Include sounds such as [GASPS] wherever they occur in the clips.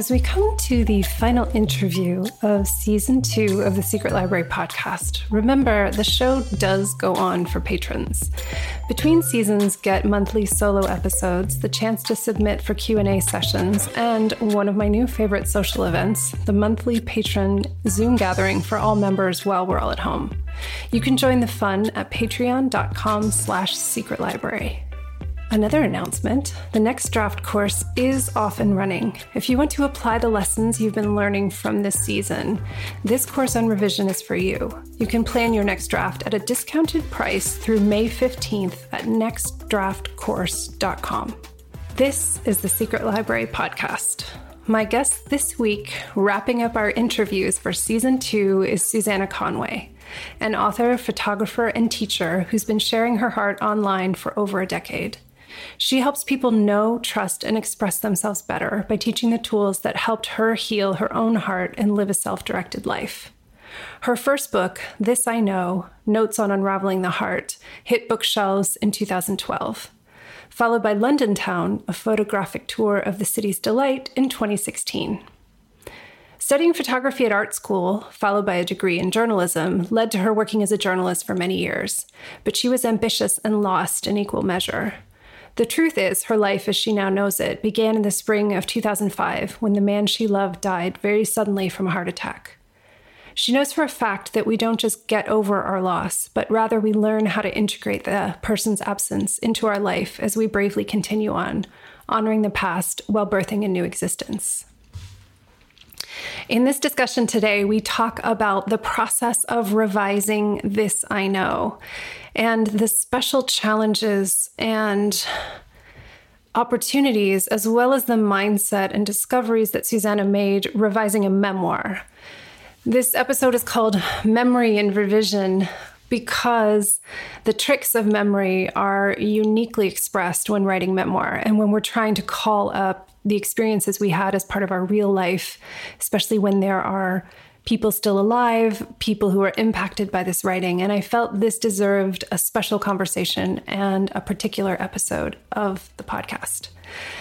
As we come to the final interview of season two of the Secret Library podcast, remember the show does go on for patrons. Between seasons, get monthly solo episodes, the chance to submit for Q&A sessions, and one of my new favorite social events, the monthly patron Zoom gathering for all members while we're all at home. You can join the fun at patreon.com slash secretlibrary. Another announcement the next draft course is off and running. If you want to apply the lessons you've been learning from this season, this course on revision is for you. You can plan your next draft at a discounted price through May 15th at nextdraftcourse.com. This is the Secret Library Podcast. My guest this week, wrapping up our interviews for season two, is Susannah Conway, an author, photographer, and teacher who's been sharing her heart online for over a decade. She helps people know, trust, and express themselves better by teaching the tools that helped her heal her own heart and live a self directed life. Her first book, This I Know Notes on Unraveling the Heart, hit bookshelves in 2012, followed by London Town, a photographic tour of the city's delight in 2016. Studying photography at art school, followed by a degree in journalism, led to her working as a journalist for many years, but she was ambitious and lost in equal measure. The truth is, her life as she now knows it began in the spring of 2005 when the man she loved died very suddenly from a heart attack. She knows for a fact that we don't just get over our loss, but rather we learn how to integrate the person's absence into our life as we bravely continue on, honoring the past while birthing a new existence. In this discussion today, we talk about the process of revising This I Know and the special challenges and opportunities, as well as the mindset and discoveries that Susannah made revising a memoir. This episode is called Memory and Revision because the tricks of memory are uniquely expressed when writing memoir and when we're trying to call up the experiences we had as part of our real life, especially when there are people still alive, people who are impacted by this writing. And I felt this deserved a special conversation and a particular episode of the podcast.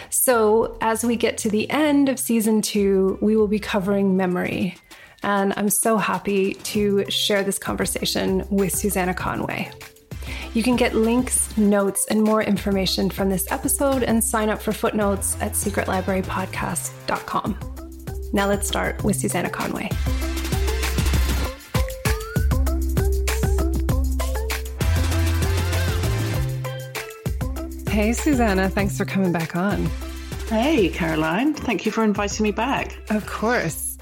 So, as we get to the end of season two, we will be covering memory. And I'm so happy to share this conversation with Susannah Conway. You can get links, notes, and more information from this episode and sign up for footnotes at secretlibrarypodcast.com. Now let's start with Susannah Conway. Hey, Susannah, thanks for coming back on. Hey, Caroline. Thank you for inviting me back. Of course.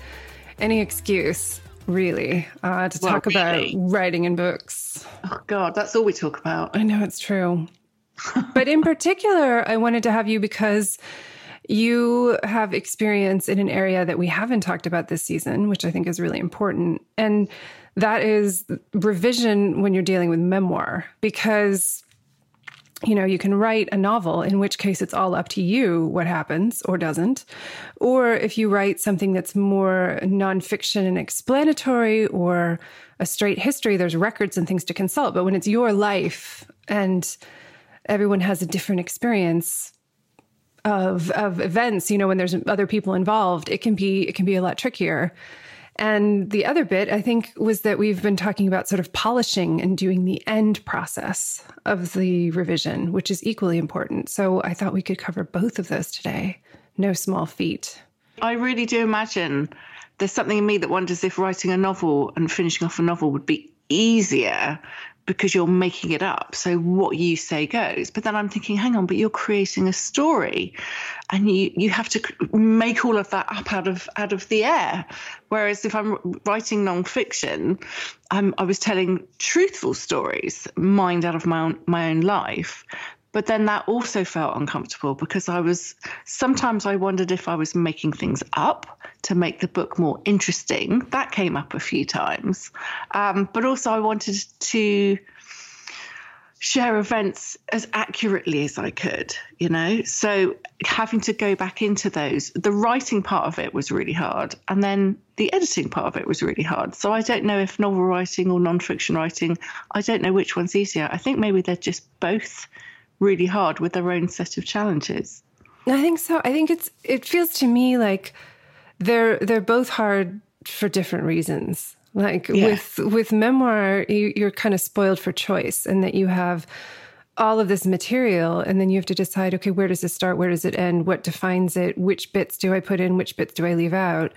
Any excuse really, uh, to well, talk really? about writing and books. Oh, God, that's all we talk about. I know it's true. [LAUGHS] but in particular, I wanted to have you because you have experience in an area that we haven't talked about this season, which I think is really important. And that is revision when you're dealing with memoir, because you know, you can write a novel, in which case it's all up to you what happens or doesn't. Or if you write something that's more nonfiction and explanatory or a straight history, there's records and things to consult. But when it's your life and everyone has a different experience of of events, you know, when there's other people involved, it can be it can be a lot trickier. And the other bit, I think, was that we've been talking about sort of polishing and doing the end process of the revision, which is equally important. So I thought we could cover both of those today. No small feat. I really do imagine there's something in me that wonders if writing a novel and finishing off a novel would be easier because you're making it up. So what you say goes. But then I'm thinking, hang on, but you're creating a story, and you you have to make all of that up out of out of the air. Whereas if I'm writing nonfiction, I'm, I was telling truthful stories, mined out of my own my own life. But then that also felt uncomfortable because I was sometimes I wondered if I was making things up to make the book more interesting. That came up a few times. Um, but also, I wanted to share events as accurately as I could, you know? So having to go back into those, the writing part of it was really hard. And then the editing part of it was really hard. So I don't know if novel writing or nonfiction writing, I don't know which one's easier. I think maybe they're just both really hard with their own set of challenges. I think so. I think it's it feels to me like they're they're both hard for different reasons. Like Yeah. with with memoir, you, you're kind of spoiled for choice, and that you have all of this material, and then you have to decide, okay, where does it start? Where does it end? What defines it? Which bits do I put in? Which bits do I leave out?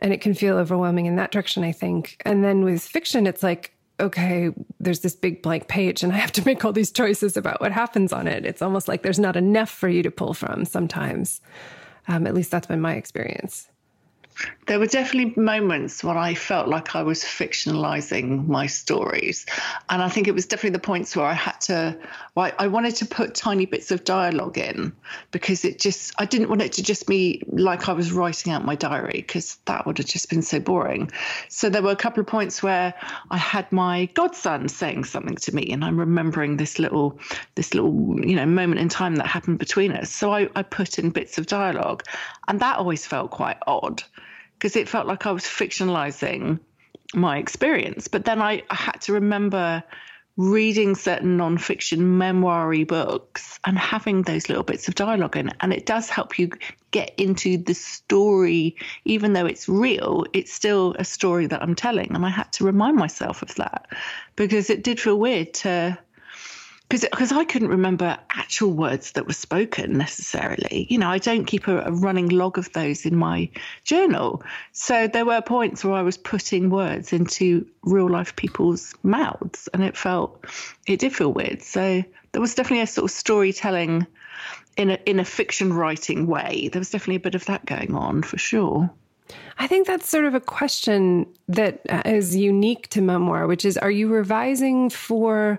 And it can feel overwhelming in that direction, I think. And then with fiction, it's like, okay, there's this big blank page, and I have to make all these choices about what happens on it. It's almost like there's not enough for you to pull from sometimes. Um, at least that's been my experience. There were definitely moments when I felt like I was fictionalizing my stories. And I think it was definitely the points where I had to, well, I wanted to put tiny bits of dialogue in because it just, I didn't want it to just be like I was writing out my diary because that would have just been so boring. So there were a couple of points where I had my godson saying something to me and I'm remembering this little, this little, you know, moment in time that happened between us. So I, I put in bits of dialogue and that always felt quite odd because it felt like I was fictionalizing my experience. But then I, I had to remember reading certain nonfiction memoiry books and having those little bits of dialogue in. And it does help you get into the story, even though it's real, it's still a story that I'm telling. And I had to remind myself of that because it did feel weird to because I couldn't remember actual words that were spoken necessarily. You know, I don't keep a, a, running log of those in my journal. So there were points where I was putting words into real life people's mouths, and it felt, it did feel weird. So there was definitely a sort of storytelling in a in a fiction writing way. There was definitely a bit of that going on for sure. I think that's sort of a question that uh, is unique to memoir, which is: Are you revising for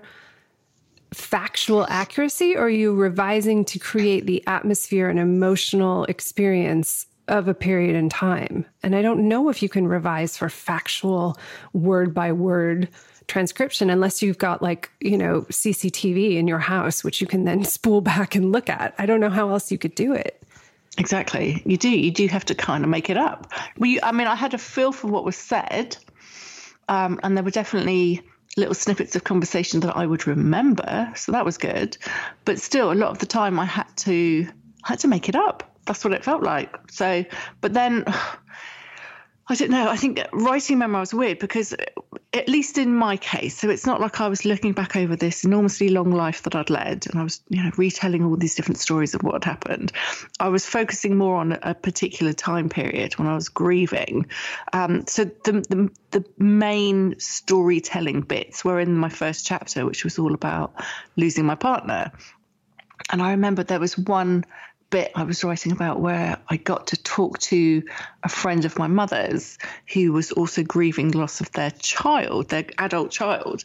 factual accuracy or are you revising to create the atmosphere and emotional experience of a period in time? And I don't know if you can revise for factual word by word transcription unless you've got like, you know, CCTV in your house, which you can then [LAUGHS] spool back and look at. I don't know how else you could do it. Exactly. You do. You do have to kind of make it up. You, I mean, I had a feel for what was said, um, and there were definitely little snippets of conversation that I would remember. So that was good. But still, a lot of the time I had to I had to make it up. That's what it felt like. So, but then I don't know. I think writing memoir is weird because, at least in my case, so it's not like I was looking back over this enormously long life that I'd led and I was, you know, retelling all these different stories of what had happened. I was focusing more on a particular time period when I was grieving. Um, so the, the the main storytelling bits were in my first chapter, which was all about losing my partner. And I remember there was one bit I was writing about where I got to talk to a friend of my mother's who was also grieving loss of their child, their adult child.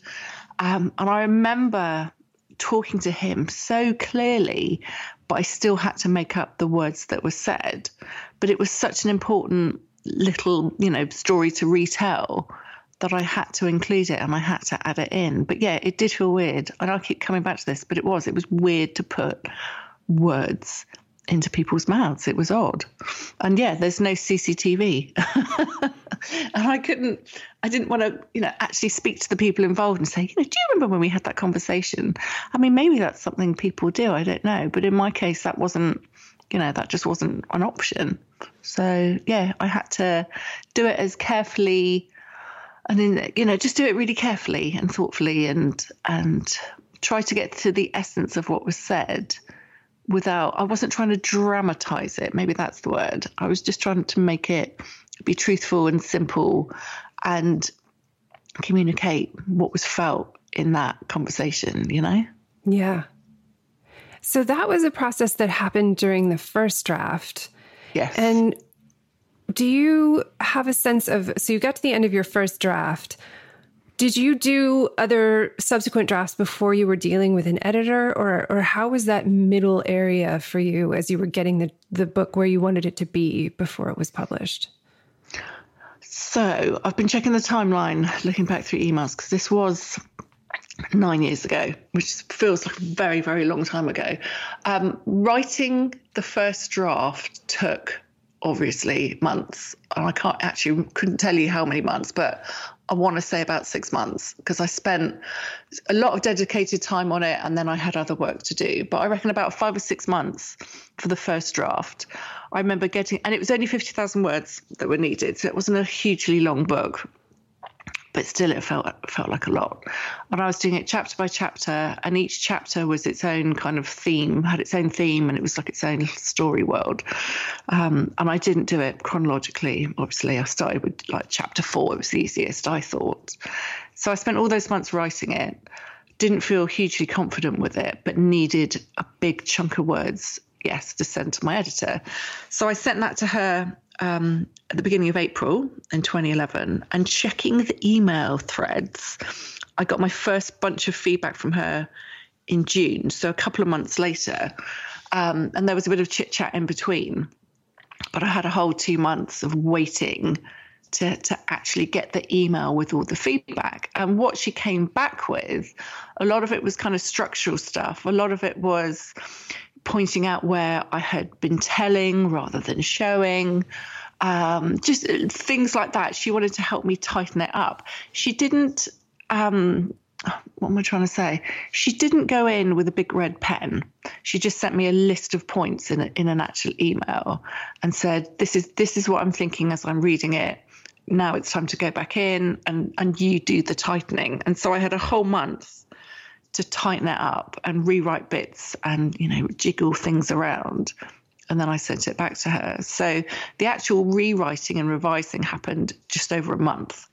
Um, and I remember talking to him so clearly, but I still had to make up the words that were said. But it was such an important little, you know, story to retell that I had to include it and I had to add it in. But yeah, it did feel weird. And I'll keep coming back to this, but it was. It was weird to put words into people's mouths. It was odd. And yeah, there's no CCTV. [LAUGHS] and I couldn't, I didn't want to, you know, actually speak to the people involved and say, you know, do you remember when we had that conversation? I mean, maybe that's something people do. I don't know. But in my case, that wasn't, you know, that just wasn't an option. So yeah, I had to do it as carefully and then, you know, just do it really carefully and thoughtfully and, and, try to get to the essence of what was said without I wasn't trying to dramatize it. Maybe that's the word. I was just trying to make it be truthful and simple and communicate what was felt in that conversation, you know? Yeah. So that was a process that happened during the first draft. Yes. And do you have a sense of so you got to the end of your first draft? Did you do other subsequent drafts before you were dealing with an editor, or or how was that middle area for you as you were getting the the book where you wanted it to be before it was published? So I've been checking the timeline, looking back through emails because this was nine years ago, which feels like a very very long time ago. Um, writing the first draft took obviously months and i can't actually couldn't tell you how many months but I want to say about six months because I spent a lot of dedicated time on it and then I had other work to do. But I reckon about five or six months for the first draft. I remember getting, and it was only 50,000 words that were needed. So it wasn't a hugely long book but still it felt felt like a lot. And I was doing it chapter by chapter, and each chapter was its own kind of theme, had its own theme, and it was like its own story world. Um, and I didn't do it chronologically. Obviously, I started with like chapter four. It was the easiest, I thought. So I spent all those months writing it. Didn't feel hugely confident with it, but needed a big chunk of words yes to send to my editor. So I sent that to her um, at the beginning of April in 2011 and checking the email threads, I got my first bunch of feedback from her in June, so a couple of months later. Um, and there was a bit of chit chat in between. But I had a whole two months of waiting to, to actually get the email with all the feedback. And what she came back with, a lot of it was kind of structural stuff. A lot of it was pointing out where I had been telling rather than showing. Um, just things like that. She wanted to help me tighten it up. She didn't. Um, what am I trying to say? She didn't go in with a big red pen. She just sent me a list of points in a, in an actual email and said, "This is this is what I'm thinking as I'm reading it. Now it's time to go back in and and you do the tightening." And so I had a whole month to tighten it up and rewrite bits and you know jiggle things around and then I sent it back to her. So the actual rewriting and revising happened just over a month,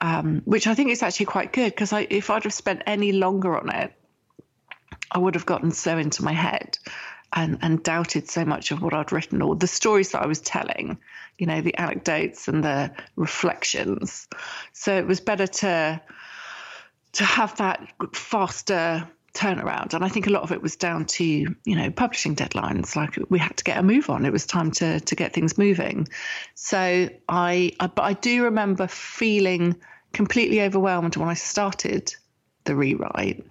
um, which I think is actually quite good because if I'd have spent any longer on it, I would have gotten so into my head and, and doubted so much of what I'd written or the stories that I was telling, you know, the anecdotes and the reflections. So it was better to to have that faster turnaround. And I think a lot of it was down to, you know, publishing deadlines. Like we had to get a move on. It was time to to get things moving. So I, I but I do remember feeling completely overwhelmed when I started the rewrite.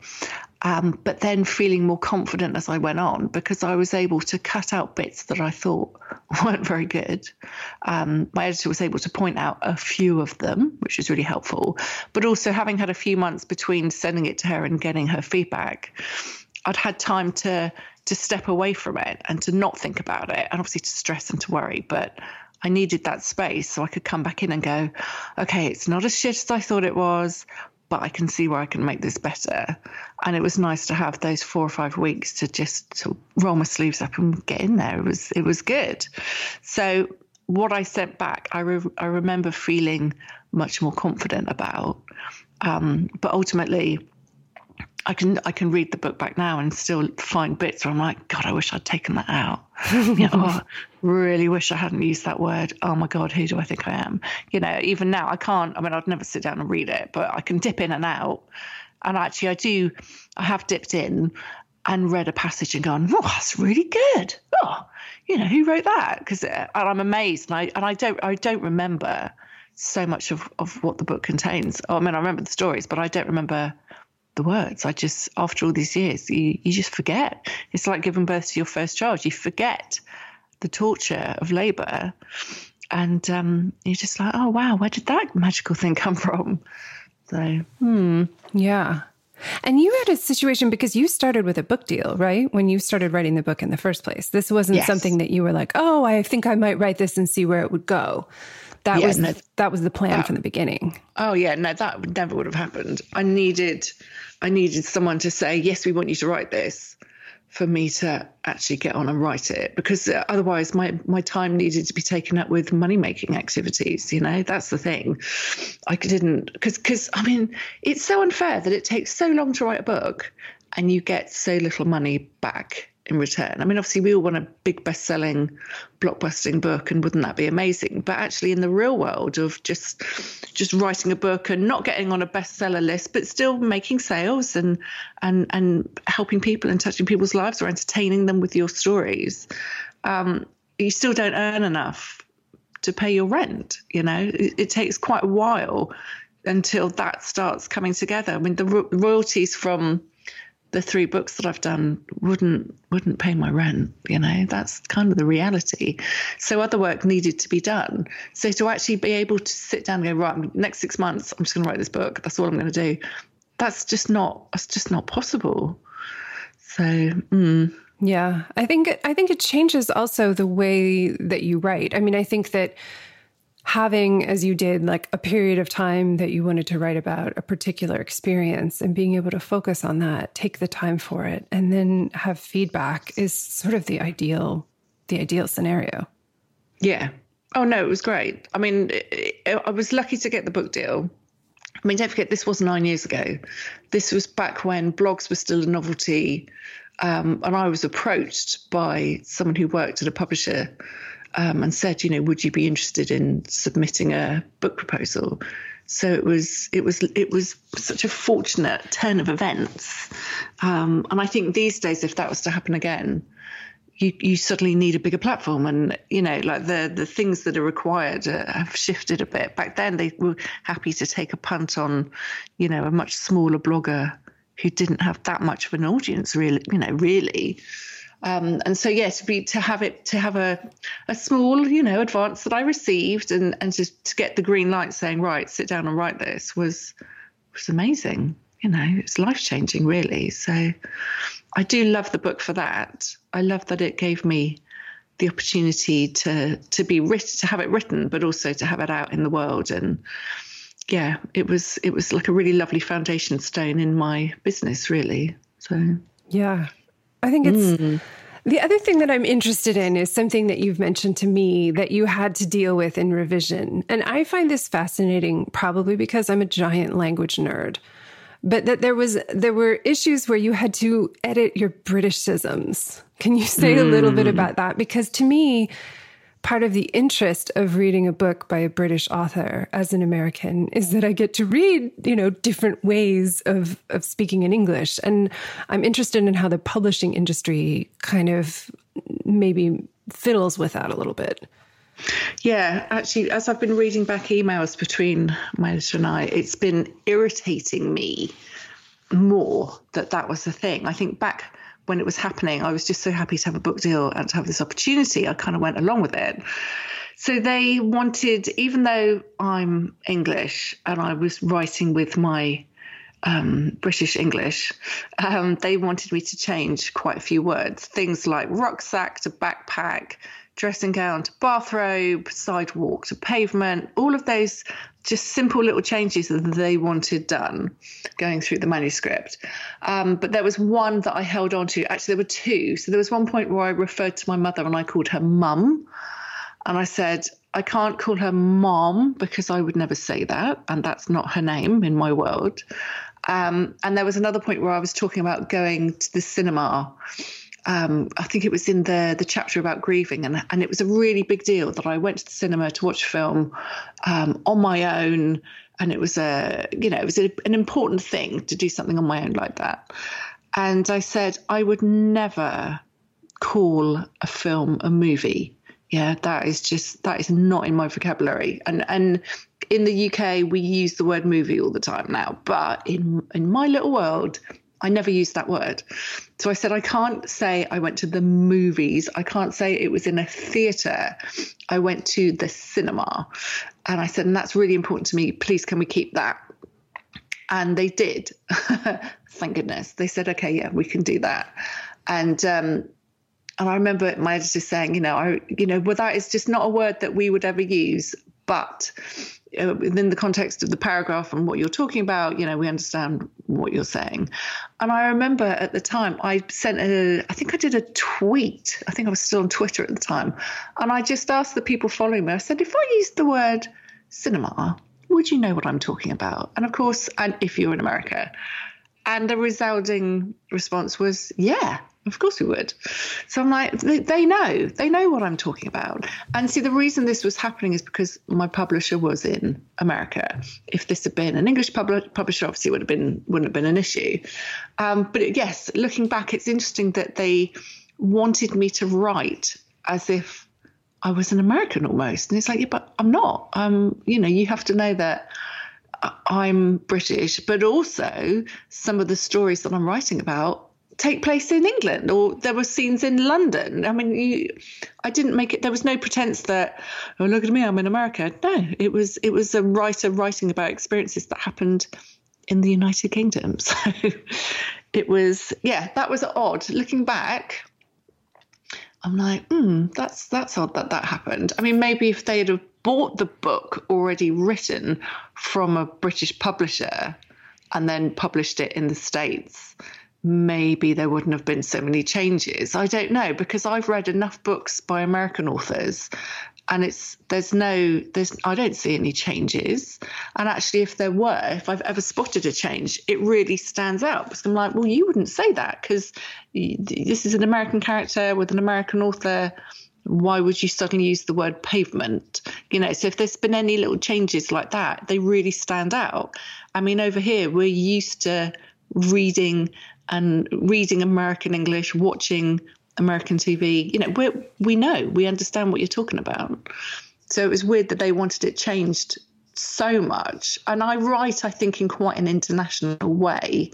Um, but then feeling more confident as I went on because I was able to cut out bits that I thought [LAUGHS] weren't very good. Um, my editor was able to point out a few of them, which was really helpful. But also, having had a few months between sending it to her and getting her feedback, I'd had time to to step away from it and to not think about it, and obviously to stress and to worry. But I needed that space so I could come back in and go, okay, it's not as shit as I thought it was but I can see where I can make this better. And it was nice to have those four or five weeks to just to roll my sleeves up and get in there. It was it was good. So what I sent back, I re- I remember feeling much more confident about. Um, but ultimately, I can I can read the book back now and still find bits where I'm like, God, I wish I'd taken that out. you know, [LAUGHS] oh, really wish I hadn't used that word. Oh my God, who do I think I am? You know, even now I can't. I mean, I'd never sit down and read it, but I can dip in and out. And actually, I do. I have dipped in and read a passage and gone, oh, that's really good. Oh, you know, who wrote that? Because uh, I'm amazed, and I and I don't I don't remember so much of of what the book contains. Oh, I mean, I remember the stories, but I don't remember the words. I just, after all these years, you, you just forget. It's like giving birth to your first child. You forget the torture of labor. And um, you're just like, oh, wow, where did that magical thing come from? So, hmm. Yeah. And you had a situation because you started with a book deal, right? When you started writing the book in the first place. This wasn't yes. something that you were like, oh, I think I might write this and see where it would go. That yeah, was no, that was the plan that, from the beginning. Oh yeah, no, that never would have happened. I needed I needed someone to say, yes, we want you to write this for me to actually get on and write it because uh, otherwise my my time needed to be taken up with money making activities you know that's the thing i didn't because because i mean it's so unfair that it takes so long to write a book and you get so little money back in return. I mean, obviously, we all want a big best selling, blockbusting book, and wouldn't that be amazing? But actually, in the real world of just just writing a book and not getting on a bestseller list, but still making sales and and and helping people and touching people's lives or entertaining them with your stories, um, you still don't earn enough to pay your rent. You know, it, it takes quite a while until that starts coming together. I mean, the ro- royalties from the three books that I've done wouldn't wouldn't pay my rent. You know, that's kind of the reality. So other work needed to be done. So to actually be able to sit down and go right, next six months, I'm just going to write this book. That's all I'm going to do. That's just not. That's just not possible. So. Mm. Yeah, I think I think it changes also the way that you write. I mean, I think that having, as you did, like a period of time that you wanted to write about a particular experience and being able to focus on that, take the time for it, and then have feedback is sort of the ideal, the ideal scenario. Yeah. Oh no, it was great. I mean, it, it, I was lucky to get the book deal. I mean, don't forget, this was nine years ago. This was back when blogs were still a novelty. Um, and I was approached by someone who worked at a publisher um, and said, you know, would you be interested in submitting a book proposal? So it was it was it was such a fortunate turn of events, um, and I think these days, if that was to happen again, you you suddenly need a bigger platform, and you know, like the the things that are required uh, have shifted a bit. Back then, they were happy to take a punt on, you know, a much smaller blogger who didn't have that much of an audience, really, you know, really. Um, and so yeah, to be to have it to have a a small you know advance that I received and and just to get the green light saying right sit down and write this was was amazing. You know, it's life changing really. So I do love the book for that. I love that it gave me the opportunity to to be written to have it written, but also to have it out in the world and yeah, it was it was like a really lovely foundation stone in my business, really. So yeah, I think it's mm. the other thing that I'm interested in is something that you've mentioned to me that you had to deal with in revision. And I find this fascinating probably because I'm a giant language nerd. But that there was there were issues where you had to edit your Britishisms. Can you say mm. a little bit mm. about that? Because to me, part of the interest of reading a book by a British author as an American is that I get to read, you know, different ways of of speaking in English. And I'm interested in how the publishing industry kind of maybe fiddles with that a little bit. Yeah, actually, as I've been reading back emails between my editor and I, it's been irritating me more that that was the thing. I think back when it was happening, I was just so happy to have a book deal and to have this opportunity. I kind of went along with it. So they wanted, even though I'm English and I was writing with my um, British English, um, they wanted me to change quite a few words. Things like rucksack to backpack, dressing gown to bathrobe, sidewalk to pavement, all of those just simple little changes that they wanted done going through the manuscript. Um, but there was one that I held on to. Actually, there were two. So there was one point where I referred to my mother and I called her mum. And I said, I can't call her mom because I would never say that. And that's not her name in my world. Um, and there was another point where I was talking about going to the cinema um, I think it was in the the chapter about grieving, and and it was a really big deal that I went to the cinema to watch a film um, on my own, and it was a you know it was a, an important thing to do something on my own like that. And I said I would never call a film a movie. Yeah, that is just that is not in my vocabulary. And and in the UK we use the word movie all the time now, but in in my little world I never used that word. So I said, I can't say I went to the movies. I can't say it was in a theatre. I went to the cinema. And I said, and that's really important to me. Please, can we keep that? And they did. [LAUGHS] Thank goodness. They said, okay, yeah, we can do that. And, um, and I remember my editor saying, you know, I, you know, well, that is just not a word that we would ever use. But uh, within the context of the paragraph and what you're talking about, you know, we understand what you're saying. And I remember at the time, I sent a, I think I did a tweet. I think I was still on Twitter at the time. And I just asked the people following me, I said, if I used the word cinema, would you know what I'm talking about? And of course, and if you're in America. And the resounding response was, yeah, of course we would. So I'm like, they, know, they know what I'm talking about. And see, the reason this was happening is because my publisher was in America. If this had been an English pub- publisher, obviously it would have been wouldn't have been an issue. Um, but yes, looking back, it's interesting that they wanted me to write as if I was an American almost. And it's like, yeah, but I'm not. Um, you know, you have to know that I'm British, but also some of the stories that I'm writing about take place in England or there were scenes in London. I mean, you, I didn't make it. There was no pretense that oh look at me, I'm in America. No, it was it was a writer writing about experiences that happened in the United Kingdom. [LAUGHS] So it was yeah, that was odd. Looking back, I'm like, hmm, that's that's odd that that happened. I mean, maybe if they'd have bought the book already written from a British publisher and then published it in the States, maybe there wouldn't have been so many changes. I don't know because I've read enough books by American authors and it's there's no there's I don't see any changes. And actually if there were, if I've ever spotted a change, it really stands out because I'm like, well, you wouldn't say that because this is an American character with an American author why would you suddenly use the word pavement? You know, so if there's been any little changes like that, they really stand out. I mean, over here, we're used to reading and reading American English, watching American TV. You know, we we know, we understand what you're talking about. So it was weird that they wanted it changed so much. And I write, I think, in quite an international way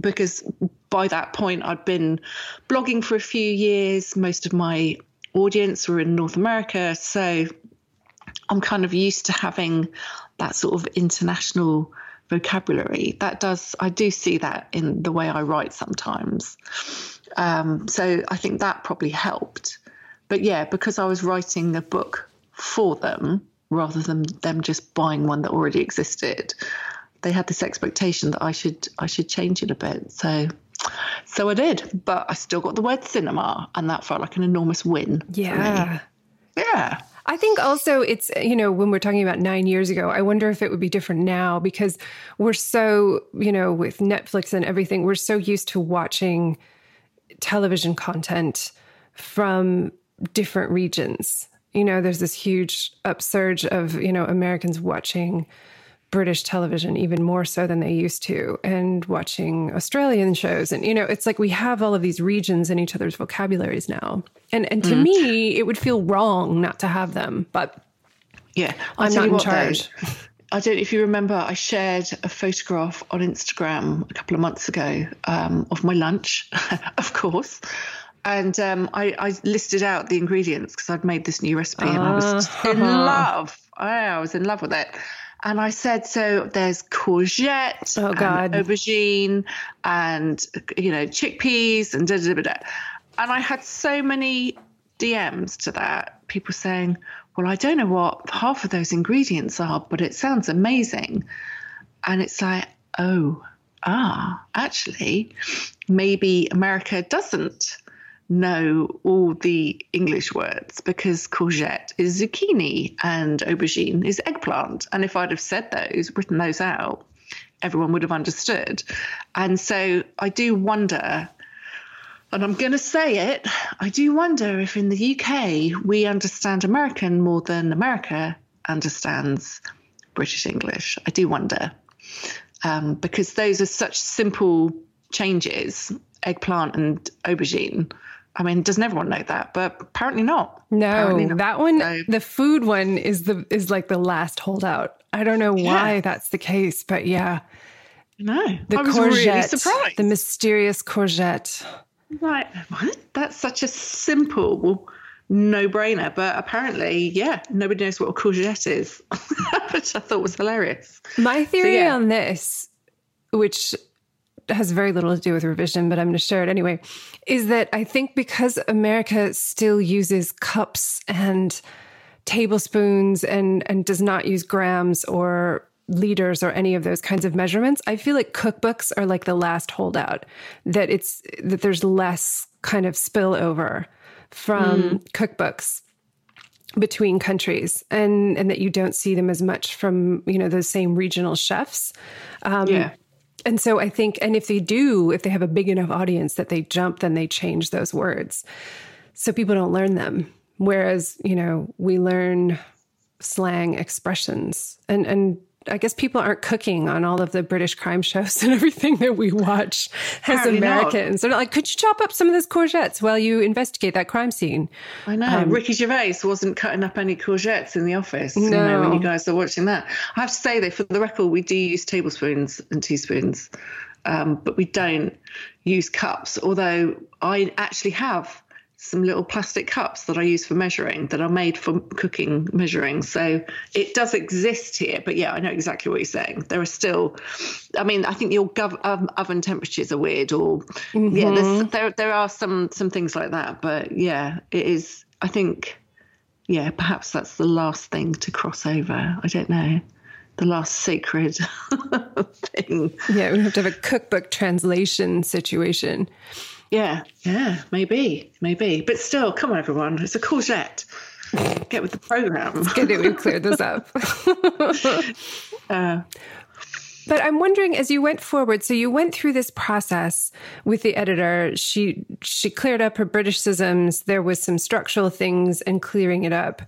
because by that point I'd been blogging for a few years. Most of my audience were in North America. So I'm kind of used to having that sort of international vocabulary. That does, I do see that in the way I write sometimes. Um, so I think that probably helped. But yeah, because I was writing a book for them rather than them just buying one that already existed, they had this expectation that I should I should change it a bit. So so I did, but I still got the word cinema, and that felt like an enormous win. Yeah. Yeah. I think also it's, you know, when we're talking about nine years ago, I wonder if it would be different now because we're so, you know, with Netflix and everything, we're so used to watching television content from different regions. You know, there's this huge upsurge of, you know, Americans watching British television even more so than they used to, and watching Australian shows. And, you know, it's like we have all of these regions in each other's vocabularies now. And, and to mm. me, it would feel wrong not to have them. But yeah, I'll I'm not in charge. Though, [LAUGHS] I don't if you remember, I shared a photograph on Instagram a couple of months ago um, of my lunch, [LAUGHS] of course. And um, I, I, listed out the ingredients because I'd made this new recipe and uh, I was uh-huh. in [LAUGHS] love. I was in love with it. And I said, so there's courgette, oh God, and aubergine, and you know chickpeas, and da da da da. And I had so many DMs to that, people saying, well, I don't know what half of those ingredients are, but it sounds amazing. And it's like, oh, ah, actually, maybe America doesn't know all the English words because courgette is zucchini and aubergine is eggplant. And if I'd have said those, written those out, everyone would have understood. And so I do wonder, and I'm going to say it, I do wonder if in the UK we understand American more than America understands British English. I do wonder. Um, because those are such simple changes eggplant and aubergine I mean, doesn't everyone know that? But apparently not. No, apparently not. that one, so, the food one is the is like the last holdout. I don't know why yeah. that's the case, but yeah. No, the I was courgette, really surprised. The mysterious courgette. Like what? That's such a simple no-brainer, but apparently, yeah, nobody knows what a courgette is, [LAUGHS] which I thought was hilarious. My theory so, yeah. on this, which has very little to do with revision, but I'm going to share it anyway, is that I think because America still uses cups and tablespoons and and does not use grams or liters or any of those kinds of measurements, I feel like cookbooks are like the last holdout. That it's that there's less kind of spillover from mm. cookbooks between countries and and that you don't see them as much from you know those same regional chefs um, yeah and so I think, and if they do, if they have a big enough audience that they jump, then they change those words. So people don't learn them. Whereas, you know, we learn slang expressions and, and I guess people aren't cooking on all of the British crime shows [LAUGHS] and everything that we watch as Apparently not. Americans. They're like, could you chop up some of those courgettes while you investigate that crime scene? I know. Ricky Gervais wasn't cutting up any courgettes in the office. You No. know, when you guys are watching that. I have to say though, for the record, we do use tablespoons and teaspoons, um, but we don't use cups. Although I actually have some little plastic cups that I use for measuring that are made for cooking measuring. So it does exist here. But yeah, I know exactly what you're saying. There are still, I mean, I think your gov- um, oven temperatures are weird, or yeah, there there are some some things like that. But yeah, it is. I think yeah, perhaps that's the last thing to cross over. I don't know. The last sacred [LAUGHS] thing. Yeah, we have to have a cookbook translation situation. Yeah, yeah, maybe, maybe. But still, come on, everyone. It's a courgette. Get with the program. Good that we've cleared this up. [LAUGHS] Uh, But I'm wondering, as you went forward, so you went through this process with the editor. She she cleared up her Britishisms. There was some structural things and clearing it up,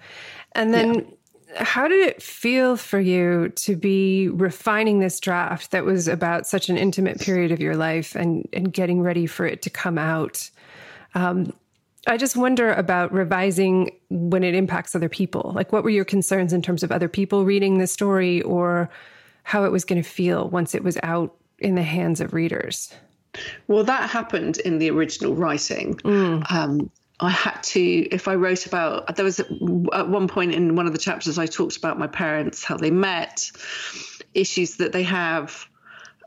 and then. How did it feel for you to be refining this draft that was about such an intimate period of your life and, and getting ready for it to come out? Um, I just wonder about revising when it impacts other people. Like, what were your concerns in terms of other people reading the story or how it was going to feel once it was out in the hands of readers? well, that happened in the original writing. Um, I had to, if I wrote about, there was at one point in one of the chapters I talked about my parents, how they met, issues that they have.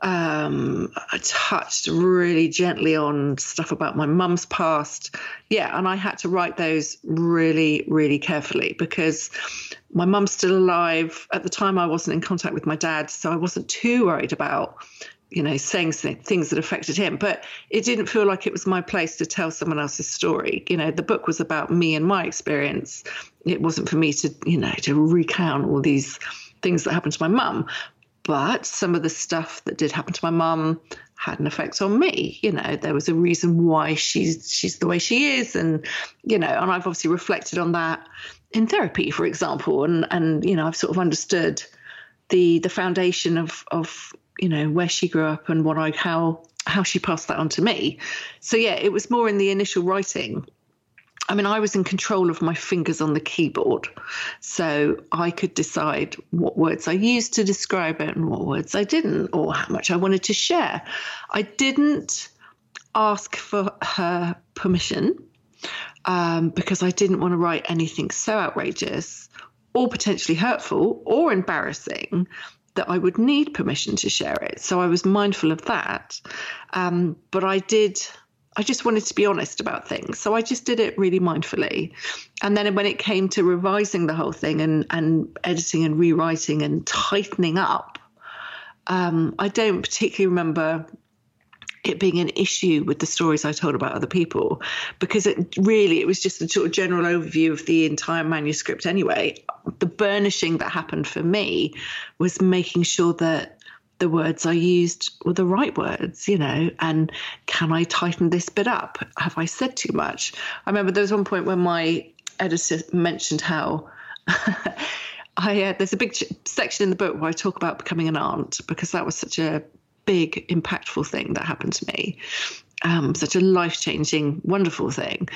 Um, I touched really gently on stuff about my mum's past. Yeah, and I had to write those really, really carefully because my mum's still alive. At the time, I wasn't in contact with my dad, so I wasn't too worried about you know, saying things that affected him. But it didn't feel like it was my place to tell someone else's story. You know, the book was about me and my experience. It wasn't for me to, you know, to recount all these things that happened to my mum. But some of the stuff that did happen to my mum had an effect on me. You know, there was a reason why she's she's the way she is, and you know, and I've obviously reflected on that in therapy, for example, and and you know, I've sort of understood the the foundation of of you know where she grew up and what I how how she passed that on to me. So yeah, it was more in the initial writing. I mean, I was in control of my fingers on the keyboard, so I could decide what words I used to describe it and what words I didn't, or how much I wanted to share. I didn't ask for her permission um, because I didn't want to write anything so outrageous or potentially hurtful or embarrassing that I would need permission to share it. So I was mindful of that. Um, but I did, I just wanted to be honest about things. So I just did it really mindfully. And then when it came to revising the whole thing and, and editing and rewriting and tightening up, um, I don't particularly remember it being an issue with the stories I told about other people because it really it was just a sort of general overview of the entire manuscript anyway. The burnishing that happened for me was making sure that the words I used were the right words, you know, and can I tighten this bit up? Have I said too much? I remember there was one point when my editor mentioned how [LAUGHS] I uh, there's a big section in the book where I talk about becoming an aunt because that was such a big, impactful thing that happened to me. Um, such a life changing, wonderful thing.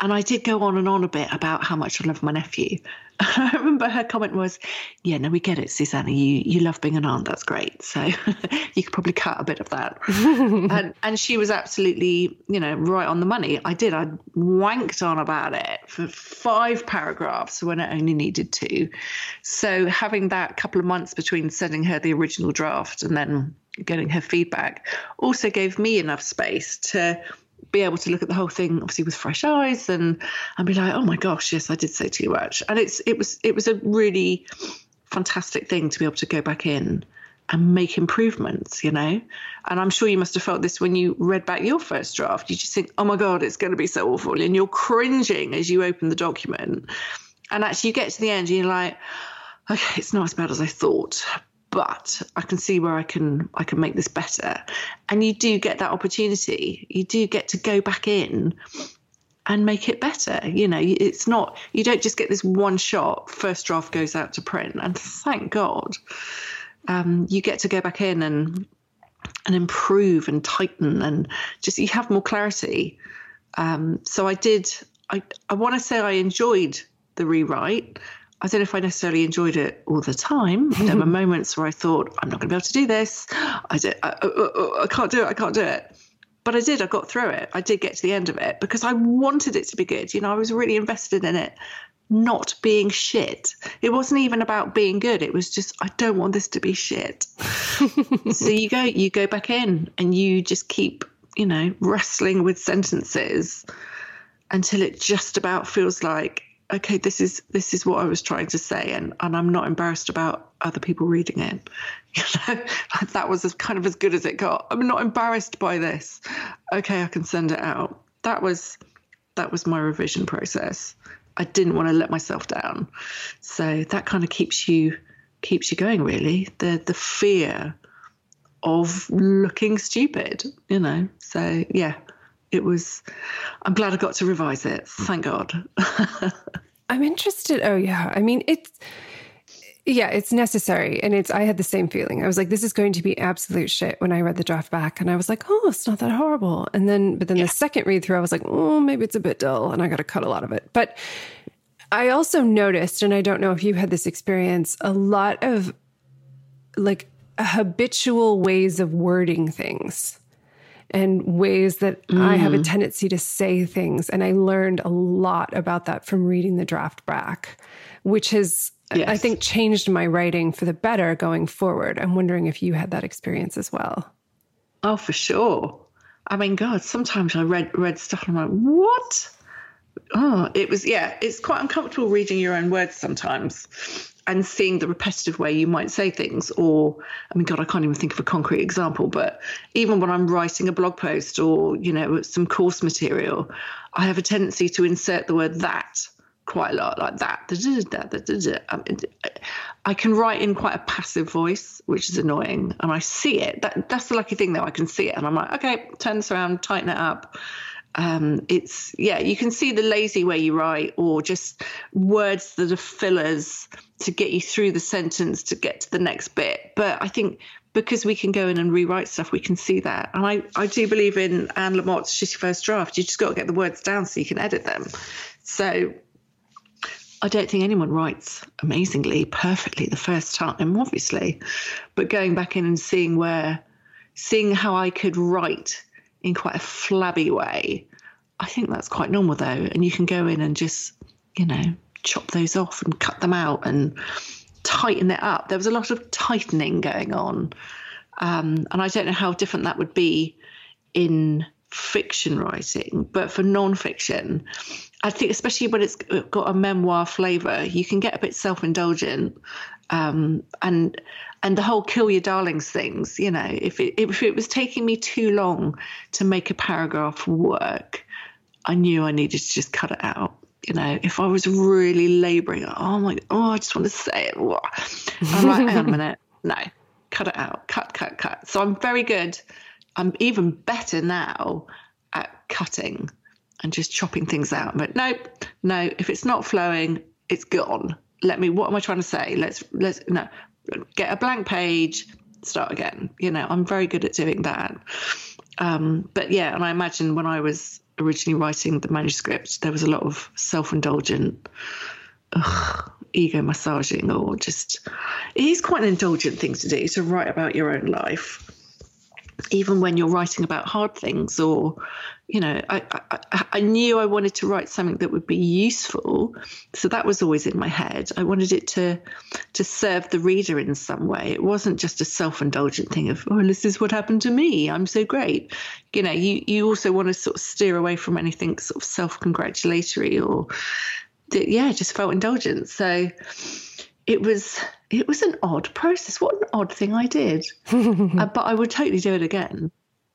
And I did go on and on a bit about how much I love my nephew. [LAUGHS] I remember her comment was, "Yeah, no, we get it, Susannah. You you love being an aunt. That's great. So [LAUGHS] you could probably cut a bit of that." [LAUGHS] and and she was absolutely, you know, right on the money. I did. I wanked on about it for five paragraphs when it only needed two. So having that couple of months between sending her the original draft and then getting her feedback also gave me enough space to be able to look at the whole thing obviously with fresh eyes and and be like oh my gosh yes i did say too much. And it's it was it was a really fantastic thing to be able to go back in and make improvements you know? And i'm sure you must have felt this when you read back your first draft. You just think oh my god it's going to be so awful and you're cringing as you open the document. And actually you get to the end and you're like okay it's not as bad as i thought but I can see where I can I can make this better. And you do get that opportunity. You do get to go back in and make it better. You know, it's not you don't just get this one shot. First draft goes out to print, and thank God, um, you get to go back in and and improve and tighten and just you have more clarity. Um, so I did. I I want to say I enjoyed the rewrite. I don't know if I necessarily enjoyed it all the time. There were [LAUGHS] moments where I thought, I'm not going to be able to do this. I, did, I, I, I can't do it. I can't do it. But I did. I got through it. I did get to the end of it because I wanted it to be good. You know, I was really invested in it not being shit. It wasn't even about being good. It was just I don't want this to be shit. [LAUGHS] so you go you go back in and you just keep, you know, wrestling with sentences until it just about feels like okay, this is this is what I was trying to say, and and I'm not embarrassed about other people reading it. [LAUGHS] You know, that was as kind of as good as it got. I'm not embarrassed by this. Okay, I can send it out. That was that was my revision process. I didn't want to let myself down, so that kind of keeps you keeps you going. Really, the the fear of looking stupid. You know, so yeah, it was i'm glad i got to revise it. Hmm. Thank god. [LAUGHS] I'm interested oh yeah. I mean it's yeah it's necessary. And it's i had the same feeling. I was like this is going to be absolute shit when i read the draft back. And i was like oh it's not that horrible. And then but then yeah. the second read through i was like oh maybe it's a bit dull. And i got to cut a lot of it. But i also noticed and i don't know if you had this experience a lot of like habitual ways of wording things and ways that mm. I have a mm. tendency to say things. And I learned a lot about that from reading the draft back, which has, yes. I think, changed my writing for the better going forward. I'm wondering if you had that experience as well. Oh, for sure. I mean, God, sometimes I read read stuff and I'm like, what? Oh, it was yeah. It's quite uncomfortable reading your own words sometimes and seeing the repetitive way you might say things or i mean god i can't even think of a concrete example but even when i'm writing a blog post or you know some course material i have a tendency to insert the word that quite a lot like that i can write in quite a passive voice which is annoying and i see it. That, that's the lucky thing though i can see it and i'm like okay turn this around tighten it up um, it's yeah you can see the lazy way you write or just words that are fillers to get you through the sentence to get to the next bit. But i think because we can go in and rewrite stuff we can see that. And i, I do believe in anne lamott's shitty first draft. You just got to get the words down so you can edit them. So I don't think anyone writes amazingly, perfectly the first time, obviously, but going back in and seeing where, seeing how I could write in quite a flabby way. I think that's quite normal though. And you can go in and just, you know, chop those off and cut them out and tighten it up. There was a lot of tightening going on. Um, and I don't know how different that would be in fiction writing, but for non-fiction, I think especially when it's got a memoir flavour, you can get a bit self-indulgent, um, and and the whole kill your darlings things. You know, if it if it was taking me too long to make a paragraph work, I knew I needed to just cut it out. You know, if I was really labouring, oh my, oh, I just want to say it. I'm like, hang on a [LAUGHS] minute, no, cut it out, cut, cut, cut. So I'm very good. I'm even better now at cutting and just chopping things out. But nope, no, if it's not flowing, it's gone. Let me. What am I trying to say? Let's let's no get a blank page, start again. You know, I'm very good at doing that. Um, but yeah, and I imagine when I was originally writing the manuscript, there was a lot of self-indulgent. Ego massaging or just it is quite an indulgent thing to do to write about your own life even when you're writing about hard things or you know I, I, I knew i wanted to write something that would be useful so that was always in my head i wanted it to to serve the reader in some way it wasn't just a self-indulgent thing of oh this is what happened to me i'm so great you know you you also want to sort of steer away from anything sort of self-congratulatory or yeah just felt indulgent so it was it was an odd process. What an odd thing I did. [LAUGHS] uh, but I would totally do it again.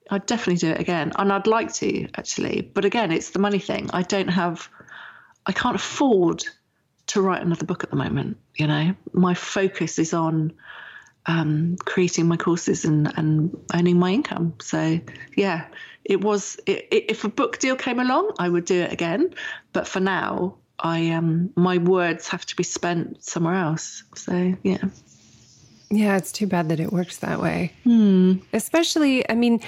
I'd definitely do it again, and I'd like to actually. But again, it's the money thing. I don't have, I can't afford to write another book at the moment. You know, my focus is on um, creating my courses and, and earning my income. So yeah, it was. It, it, if a book deal came along, I would do it again. But for now, I um my words have to be spent somewhere else. So yeah. Yeah, it's too bad that it works that way. Hmm. Especially, I mean,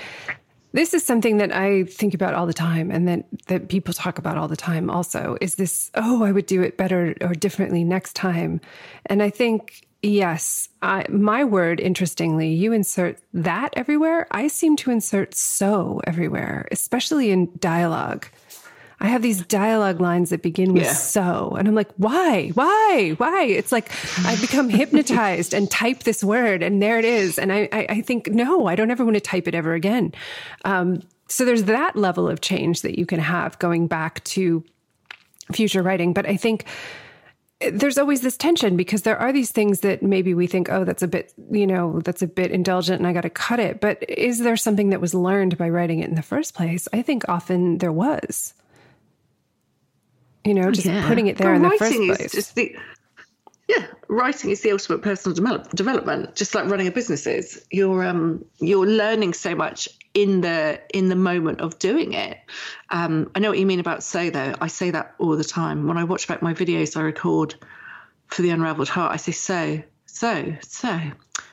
this is something that I think about all the time and that, that people talk about all the time also is this, oh, I would do it better or differently next time. And I think, yes, I, my word, interestingly, you insert that everywhere. I seem to insert so everywhere, especially in dialogue. I have these dialogue lines that begin with yeah. so, and I'm like, why, why, why? It's like I become [LAUGHS] hypnotized and type this word, and there it is. And I, I, I think, no, I don't ever want to type it ever again. Um, so there's that level of change that you can have going back to future writing. But I think there's always this tension because there are these things that maybe we think, oh, that's a bit, you know, that's a bit indulgent and I got to cut it. But is there something that was learned by writing it in the first place? I think often there was you know, just yeah. putting it there in the first place. Is the, yeah, writing is the ultimate personal develop, development, just like running a business is. You're um you're learning so much in the in the moment of doing it. Um, I know what you mean about say though. I say that all the time when I watch back my videos I record for the Unraveled Heart. I say so, so, so,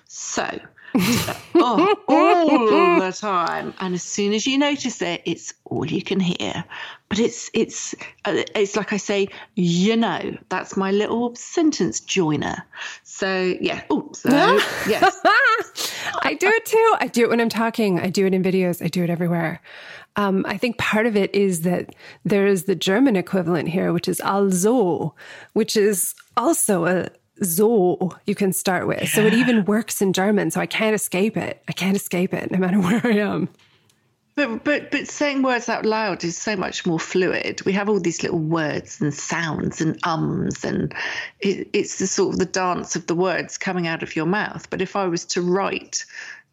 so [LAUGHS] oh, all the time. And as soon as you notice it, it's all you can hear. But it's it's uh, it's like I say, you know, that's my little sentence joiner. So yeah. Oh, so [LAUGHS] yes. I do it too. I do it when I'm talking. I do it in videos. I do it everywhere. Um, I think part of it is that there is the German equivalent here, which is also, which is also a so you can start with. Yeah. So it even works in German. So I can't escape it. I can't escape it no matter [LAUGHS] where I am. But but but saying words out loud is so much more fluid. We have all these little words and sounds and ums, and it, it's the sort of the dance of the words coming out of your mouth. But if I was to write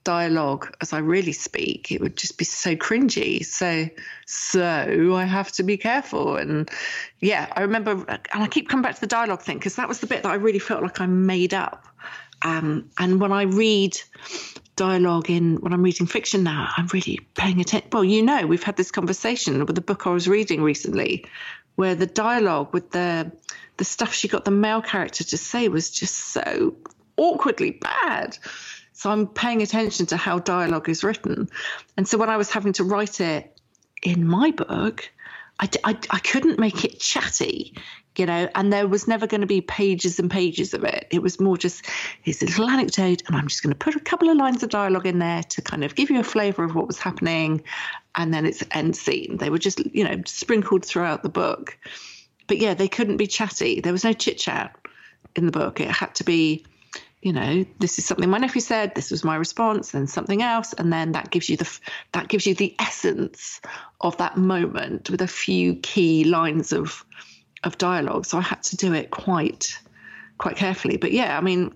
dialogue as I really speak, it would just be so cringy. So, so I have to be careful. And yeah, I remember, and I keep coming back to the dialogue thing because that was the bit that I really felt like I made up. Um, and when I read dialogue in when I'm reading fiction now, I'm really paying attention. Well, you know, we've had this conversation with the book I was reading recently, where the dialogue with the the stuff she got the male character to say was just so awkwardly bad. So I'm paying attention to how dialogue is written. And so when I was having to write it in my book, I, I, I couldn't make it chatty, you know, and there was never going to be pages and pages of it. It was more just here's a little anecdote, and I'm just going to put a couple of lines of dialogue in there to kind of give you a flavour of what was happening, and then it's end scene. They were just, you know, sprinkled throughout the book. But yeah, they couldn't be chatty. There was no chit chat in the book. It had to be you know this is something my nephew said this was my response then something else and then that gives you the that gives you the essence of that moment with a few key lines of of dialogue. So i had to do it quite quite carefully. But yeah i mean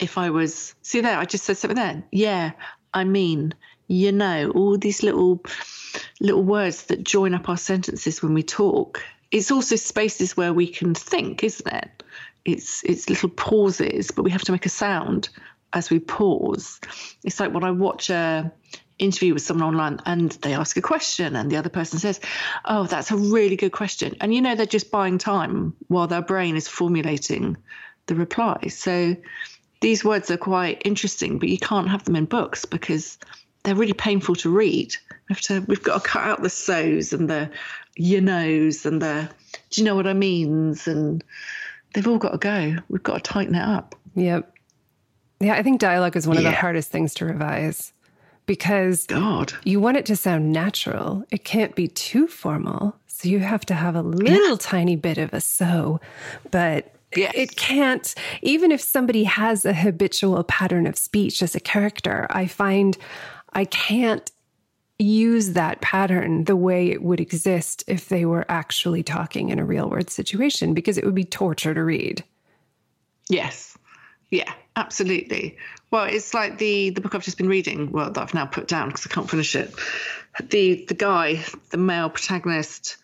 if i was see there i just said something there. Yeah i mean you know all these little little words that join up our sentences when we talk. It's also spaces where we can think isn't it it's it's little pauses, but we have to make a sound as we pause. It's like when I watch a interview with someone online and they ask a question and the other person says, "Oh, that's a really good question," and you know they're just buying time while their brain is formulating the reply. So these words are quite interesting, but you can't have them in books because they're really painful to read. We have to, we've got to cut out the so's and the you knows and the do you know what I means and they've all got to go. We've got to tighten it up. Yep. Yeah, I think dialogue is one yeah. of the hardest things to revise because God. you want it to sound natural. It can't be too formal. So you have to have a little yeah. tiny bit of a so, but yes. it can't, even if somebody has a habitual pattern of speech as a character, I find I can't use that pattern the way it would exist if they were actually talking in a real world situation because it would be torture to read. Yes. Yeah, absolutely. Well, it's like the the book I've just been reading, well, that I've now put down because I can't finish it. The the guy, the male protagonist,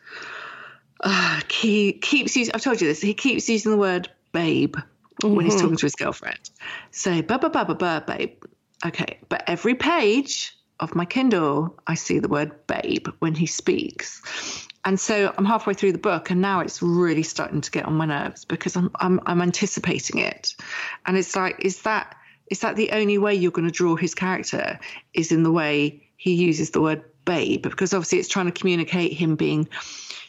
uh, he keeps using. I've told you this. He keeps using the word babe mm-hmm. when he's mm-hmm. talking to his girlfriend. So, ba ba ba ba ba, babe. Okay, but every page of my Kindle, I see the word babe when he speaks. And so I'm halfway through the book, and now it's really starting to get on my nerves because I'm I'm, I'm anticipating it, and it's like, is that is that the only way you're going to draw his character is in the way he uses the word babe? Because obviously it's trying to communicate him being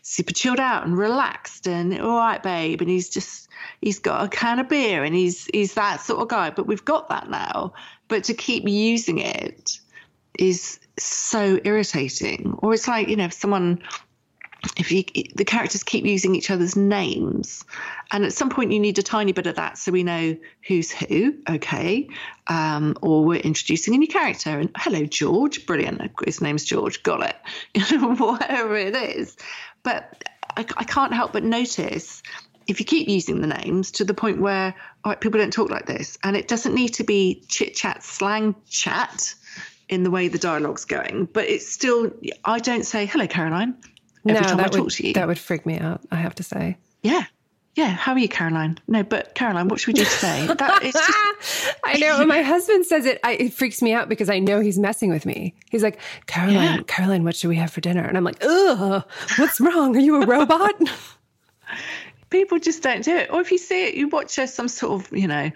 super chilled out and relaxed and all right babe and he's just he's got a can of beer and he's he's that sort of guy. But we've got that now. But to keep using it is so irritating. Or it's like you know if someone if you the characters keep using each other's names and at some point you need a tiny bit of that so we know who's who okay? Um, or we're introducing a new character and hello george. Brilliant. His name's george. Got it. [LAUGHS] Whatever it is. But I, I can't help but notice if you keep using the names to the point where all right people don't talk like this. And it doesn't need to be chit chat slang chat in the way the dialogue's going but it's still i don't say hello caroline every no, time that I talk would, to you. That would freak me out, I have to say. Yeah. Yeah. How are you, Caroline? No, but Caroline, what should we do today? [LAUGHS] That is just I know when my husband says it, I, it freaks me out because I know he's messing with me. He's like, Caroline, Yeah. Caroline, what should we have for dinner? And I'm like, ugh, what's wrong? Are you a robot? [LAUGHS] people just don't do it. Or if you see it, you watch uh, some sort of, you know,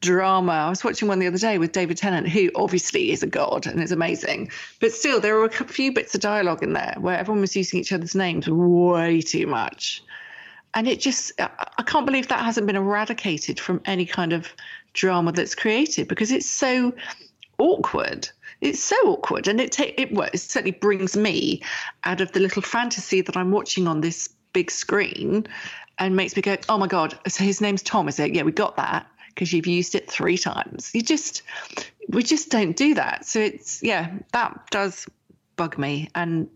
drama. I was watching one the other day with David Tennant, who obviously is a god and is amazing. But still, there were a few bits of dialogue in there where everyone was using each other's names way too much. And it just, I can't believe that hasn't been eradicated from any kind of drama that's created because it's so awkward. It's so awkward, and it ta- it, well, it certainly brings me out of the little fantasy that I'm watching on this big screen, and makes me go, "Oh my god!" So his name's Tom, is it? Yeah, we got that because you've used it three times. You just, we just don't do that. So it's yeah, that does bug me, and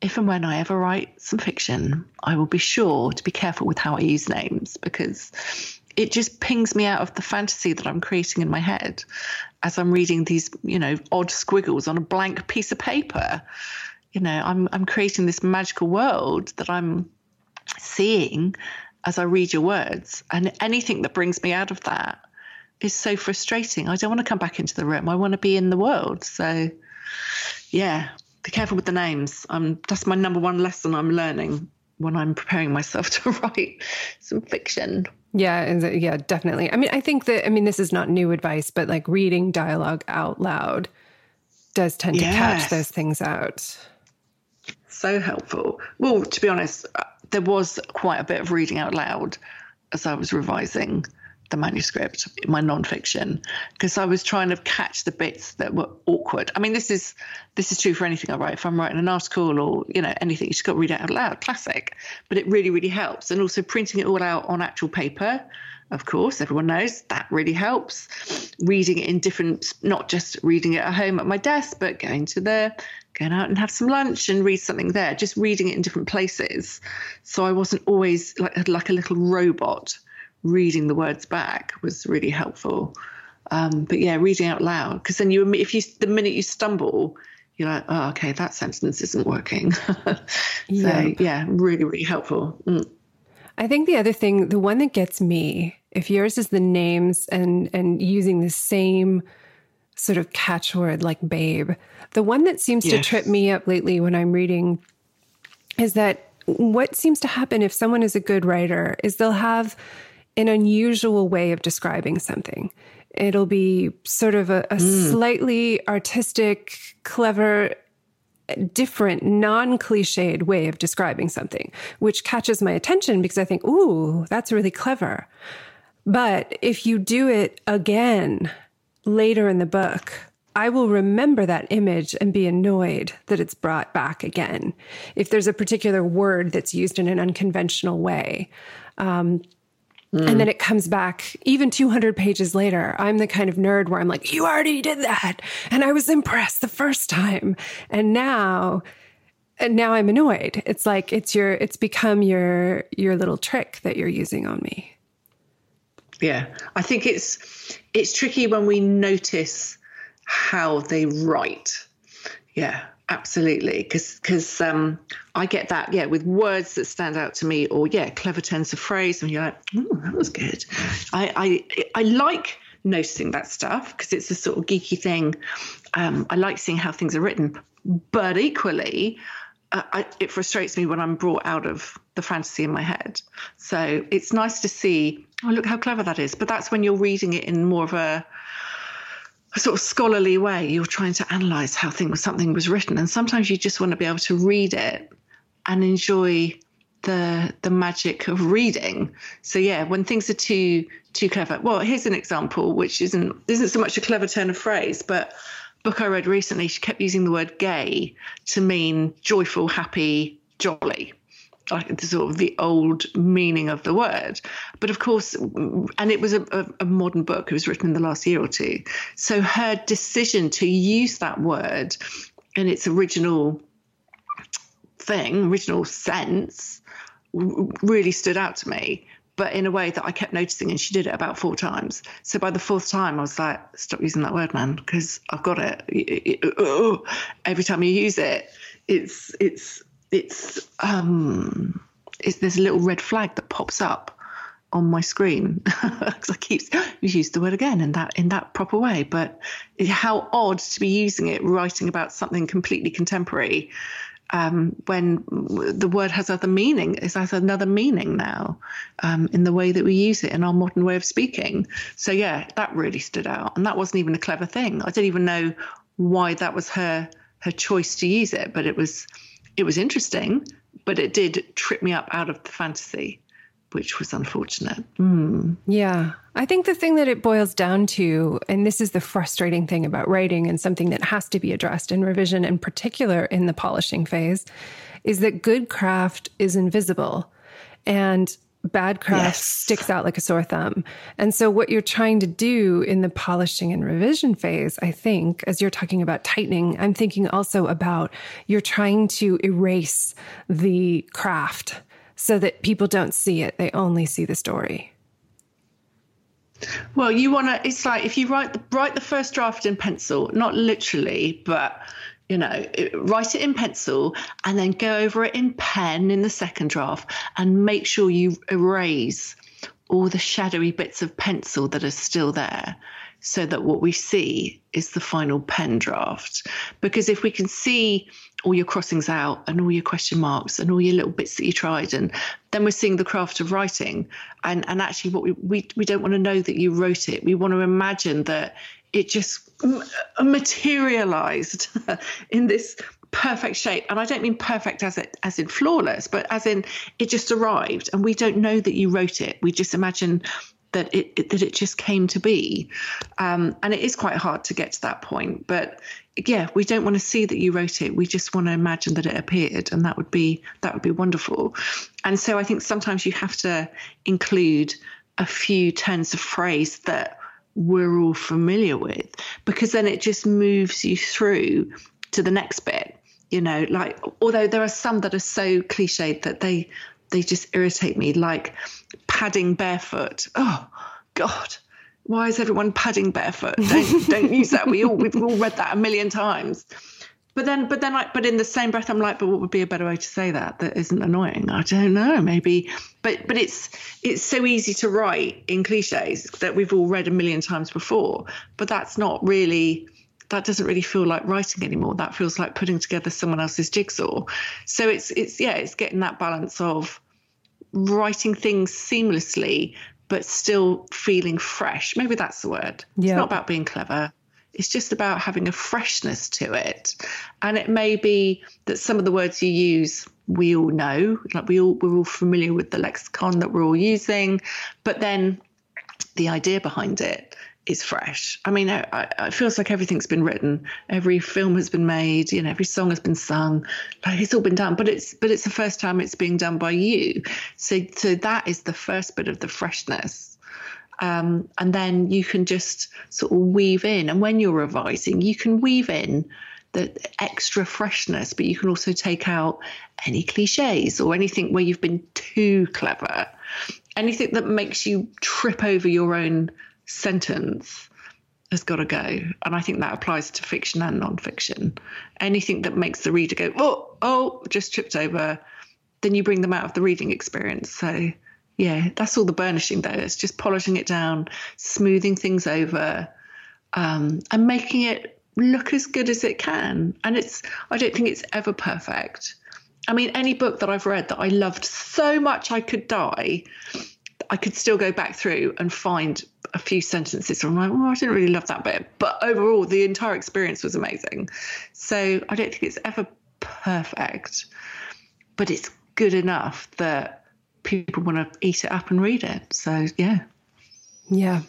if and when I ever write some fiction, I will be sure to be careful with how I use names because it just pings me out of the fantasy that I'm creating in my head as I'm reading these, you know, odd squiggles on a blank piece of paper. You know, I'm I'm creating this magical world that I'm seeing as I read your words. And anything that brings me out of that is so frustrating. I don't want to come back into the room. I want to be in the world. So yeah, be careful with the names. Um, that's my number one lesson I'm learning when I'm preparing myself [LAUGHS] to write some fiction. yeah, and yeah, definitely. I mean, I think that, I mean, this is not new advice, but like reading dialogue out loud does tend to catch those things out. So helpful. Well, to be honest, there was quite a bit of reading out loud as I was revising the manuscript, my nonfiction, because I was trying to catch the bits that were awkward. I mean, this is this is true for anything I write. If I'm writing an article or you know anything, you just got to read it out loud. Classic, but it really really helps. And also printing it all out on actual paper. Of course, everyone knows that really helps. Reading it in different, not just reading it at home at my desk, but going to the, going out and have some lunch and read something there. Just reading it in different places, so I wasn't always like like a little robot reading the words back was really helpful. Um, but yeah, reading out loud because then you, if you, the minute you stumble, you're like, oh, okay, that sentence isn't working. [LAUGHS] so Yeah. yeah, really, really helpful. Mm. I think the other thing, the one that gets me, if yours is the names and and using the same sort of catchword like babe, the one that seems to trip me up lately when I'm reading is that what seems to happen if someone is a good writer is they'll have an unusual way of describing something. It'll be sort of a, a hmm. slightly artistic, clever different, non cliched way of describing something, which catches my attention because I think, ooh, that's really clever. But if you do it again later in the book, I will remember that image and be annoyed that it's brought back again. If there's a particular word that's used in an unconventional way, um, and mm. then it comes back even 200 pages later. I'm the kind of nerd where I'm like, you already did that. And I was impressed the first time. And now, and now I'm annoyed. It's like it's your, it's become your, your little trick that you're using on me. Yeah, I think it's it's tricky when we notice how they write. Yeah, absolutely, because because um, I get that. Yeah, with words that stand out to me, or yeah, clever turns of phrase, and you're like, oh, that was good. I I I like noticing that stuff because it's a sort of geeky thing. Um, I like seeing how things are written, but equally, uh, I, it frustrates me when I'm brought out of the fantasy in my head. So it's nice to see, oh, look how clever that is. But that's when you're reading it in more of a, sort of scholarly way. You're trying to analyze how things something was written, and sometimes you just want to be able to read it and enjoy the the magic of reading. So yeah, when things are too too clever. Well, here's an example, which isn't isn't so much a clever turn of phrase, but book I read recently, she kept using the word gay to mean joyful, happy, jolly like the sort of the old meaning of the word. But of course, and it was a, a, a, modern book. It was written in the last year or two. So her decision to use that word in its original thing, original sense, really stood out to me. But in a way that I kept noticing, and she did it about four times. So by the fourth time, I was like, "Stop using that word, man, because I've got it." it, oh, every time you use it, it's it's it's um it's there's a little red flag that pops up on my screen [LAUGHS] because I keep used the word again in that in that proper way. But how odd to be using it writing about something completely contemporary um, when the word has other meaning. It has another meaning now um, in the way that we use it in our modern way of speaking. So yeah, that really stood out, and that wasn't even a clever thing. I didn't even know why that was her her choice to use it, but it was it was interesting, but it did trip me up out of the fantasy, which was unfortunate. Mm. Yeah. I think the thing that it boils down to, and this is the frustrating thing about writing and something that has to be addressed in revision, in particular in the polishing phase, is that good craft is invisible. And bad craft yes. sticks out like a sore thumb. And so, what you're trying to do in the polishing and revision phase, I think, as you're talking about tightening, I'm thinking also about you're trying to erase the craft so that people don't see it, they only see the story. Well, you want to. It's like if you write the write the first draft in pencil, not literally, but you know, write it in pencil and then go over it in pen in the second draft and make sure you erase all the shadowy bits of pencil that are still there so that what we see is the final pen draft. Because if we can see all your crossings out and all your question marks and all your little bits that you tried, and then we're seeing the craft of writing. And, and actually, what we, we, we don't want to know that you wrote it. We want to imagine that it just materialized [LAUGHS] in this perfect shape. And i don't mean perfect as it as in flawless but as in it just arrived. And we don't know that you wrote it. We just imagine that it, it that it just came to be. Um, and it is quite hard to get to that point. But yeah we don't want to see that you wrote it. We just want to imagine that it appeared. And that would be that would be wonderful. And so i think sometimes you have to include a few turns of phrase that we're all familiar with because then it just moves you through to the next bit you know like although there are some that are so cliched that they they just irritate me like padding barefoot. Oh god. Why is everyone padding barefoot? Don't don't use that. We all we've all read that a million times but then, but then, like, but in the same breath, I'm like, but what would be a better way to say that that isn't annoying? I don't know, maybe. But but it's it's so easy to write in cliches that we've all read a million times before. But that's not really that doesn't really feel like writing anymore. That feels like putting together someone else's jigsaw. So it's it's yeah, it's getting that balance of writing things seamlessly but still feeling fresh. Maybe that's the word. Yeah. It's not about being clever. It's just about having a freshness to it. And it may be that some of the words you use we all know, like we all we're all familiar with the lexicon that we're all using, but then the idea behind it is fresh. I mean, I, it feels like everything's been written, every film has been made, you know, every song has been sung, like it's all been done. But it's but it's the first time it's being done by you. So so that is the first bit of the freshness. Um, and then you can just sort of weave in. And when you're revising, you can weave in the extra freshness, but you can also take out any cliches or anything where you've been too clever, anything that makes you trip over your own sentence has got to go. And I think that applies to fiction and non-fiction. Anything that makes the reader go, oh, oh, just tripped over, then you bring them out of the reading experience. So yeah, that's all the burnishing though. It's just polishing it down, smoothing things over, um, and making it look as good as it can. And it's I don't think it's ever perfect. I mean, any book that I've read that I loved so much I could die, I could still go back through and find a few sentences. I'm like, oh, I didn't really love that bit. But overall, the entire experience was amazing. So I don't think it's ever perfect, but it's good enough that people want to eat it up and read it. So yeah. Yeah.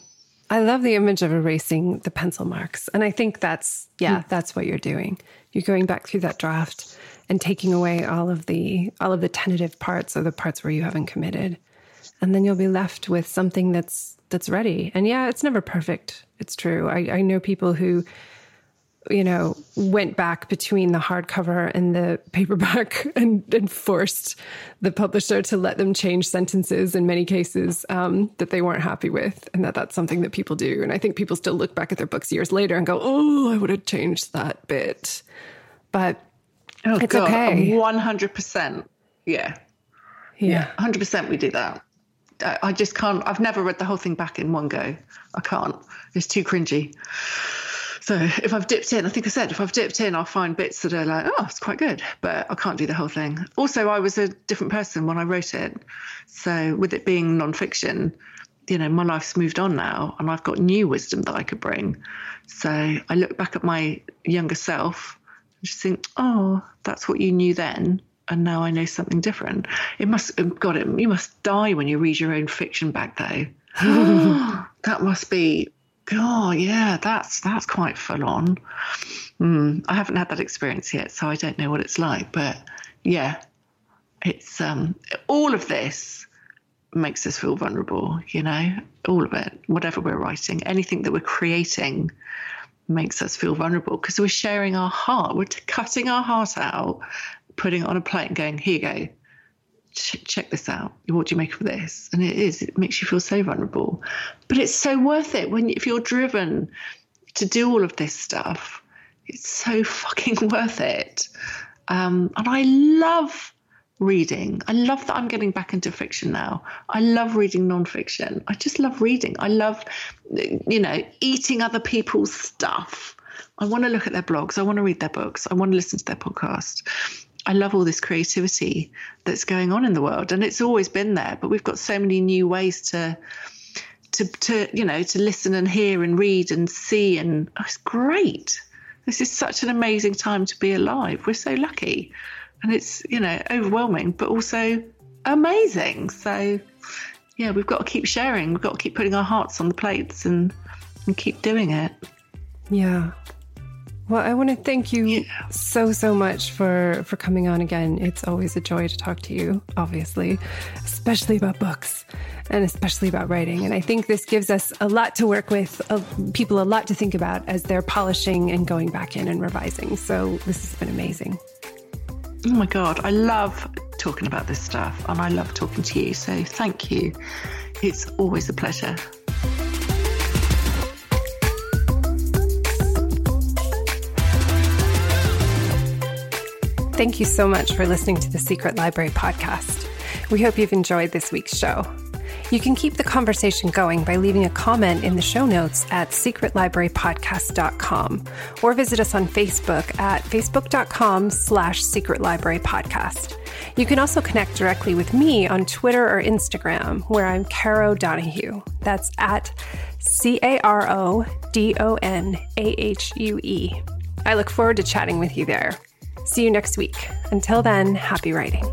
I love the image of erasing the pencil marks. And I think that's, yeah, mm. that's what you're doing. You're going back through that draft and taking away all of the all of the tentative parts or the parts where you haven't committed. And then you'll be left with something that's that's ready. And yeah, it's never perfect. It's true. I, I know people who you know, went back between the hardcover and the paperback [LAUGHS] and, and, forced the publisher to let them change sentences in many cases um, that they weren't happy with, and that that's something that people do. And I think people still look back at their books years later and go, "Oh, I would have changed that bit," but oh, it's God, okay. One hundred percent, yeah, yeah, hundred percent. We do that. I, I just can't. I've never read the whole thing back in one go. I can't. It's too cringy. So if I've dipped in, I think I said if I've dipped in, I'll find bits that are like, oh, it's quite good, but I can't do the whole thing. Also, I was a different person when I wrote it. So with it being nonfiction, you know, my life's moved on now and I've got new wisdom that I could bring. So I look back at my younger self and just think, oh, that's what you knew then. And now I know something different. It must, God, it, you must die when you read your own fiction back, though. [GASPS] [LAUGHS] that must be Oh yeah, that's that's quite full on. Mm, I haven't had that experience yet, so I don't know what it's like. But yeah, it's um, all of this makes us feel vulnerable. You know, all of it, whatever we're writing, anything that we're creating, makes us feel vulnerable because we're sharing our heart. We're cutting our heart out, putting it on a plate, and going, "Here you go check this out. What do you make of this? And it is, it makes you feel so vulnerable. But it's so worth it when if you're driven to do all of this stuff, it's so fucking [LAUGHS] worth it. Um, and I love reading. I love that I'm getting back into fiction now. I love reading nonfiction. I just love reading. I love, you know, eating other people's stuff. I want to look at their blogs. I want to read their books. I want to listen to their podcast. I love all this creativity that's going on in the world, and it's always been there. But we've got so many new ways to to to you know to listen and hear and read and see, and oh, it's great. This is such an amazing time to be alive. We're so lucky, and it's you know overwhelming, but also amazing. So yeah, we've got to keep sharing. We've got to keep putting our hearts on the plates and and keep doing it. Yeah, well, I want to thank you yeah. so so much for for coming on again. It's always a joy to talk to you, obviously, especially about books and especially about writing. And I think this gives us a lot to work with, uh, people a lot to think about as they're polishing and going back in and revising. So this has been amazing. Oh my god, I love talking about this stuff and I love talking to you. So thank you. It's always a pleasure. Thank you so much for listening to the Secret Library podcast. We hope you've enjoyed this week's show. You can keep the conversation going by leaving a comment in the show notes at secretlibrarypodcast.com or visit us on Facebook at facebook.com slash secretlibrarypodcast. You can also connect directly with me on Twitter or Instagram, where I'm Caro Donahue. That's at C A R O D O N A H U E. I look forward to chatting with you there. See you next week. Until then, happy writing.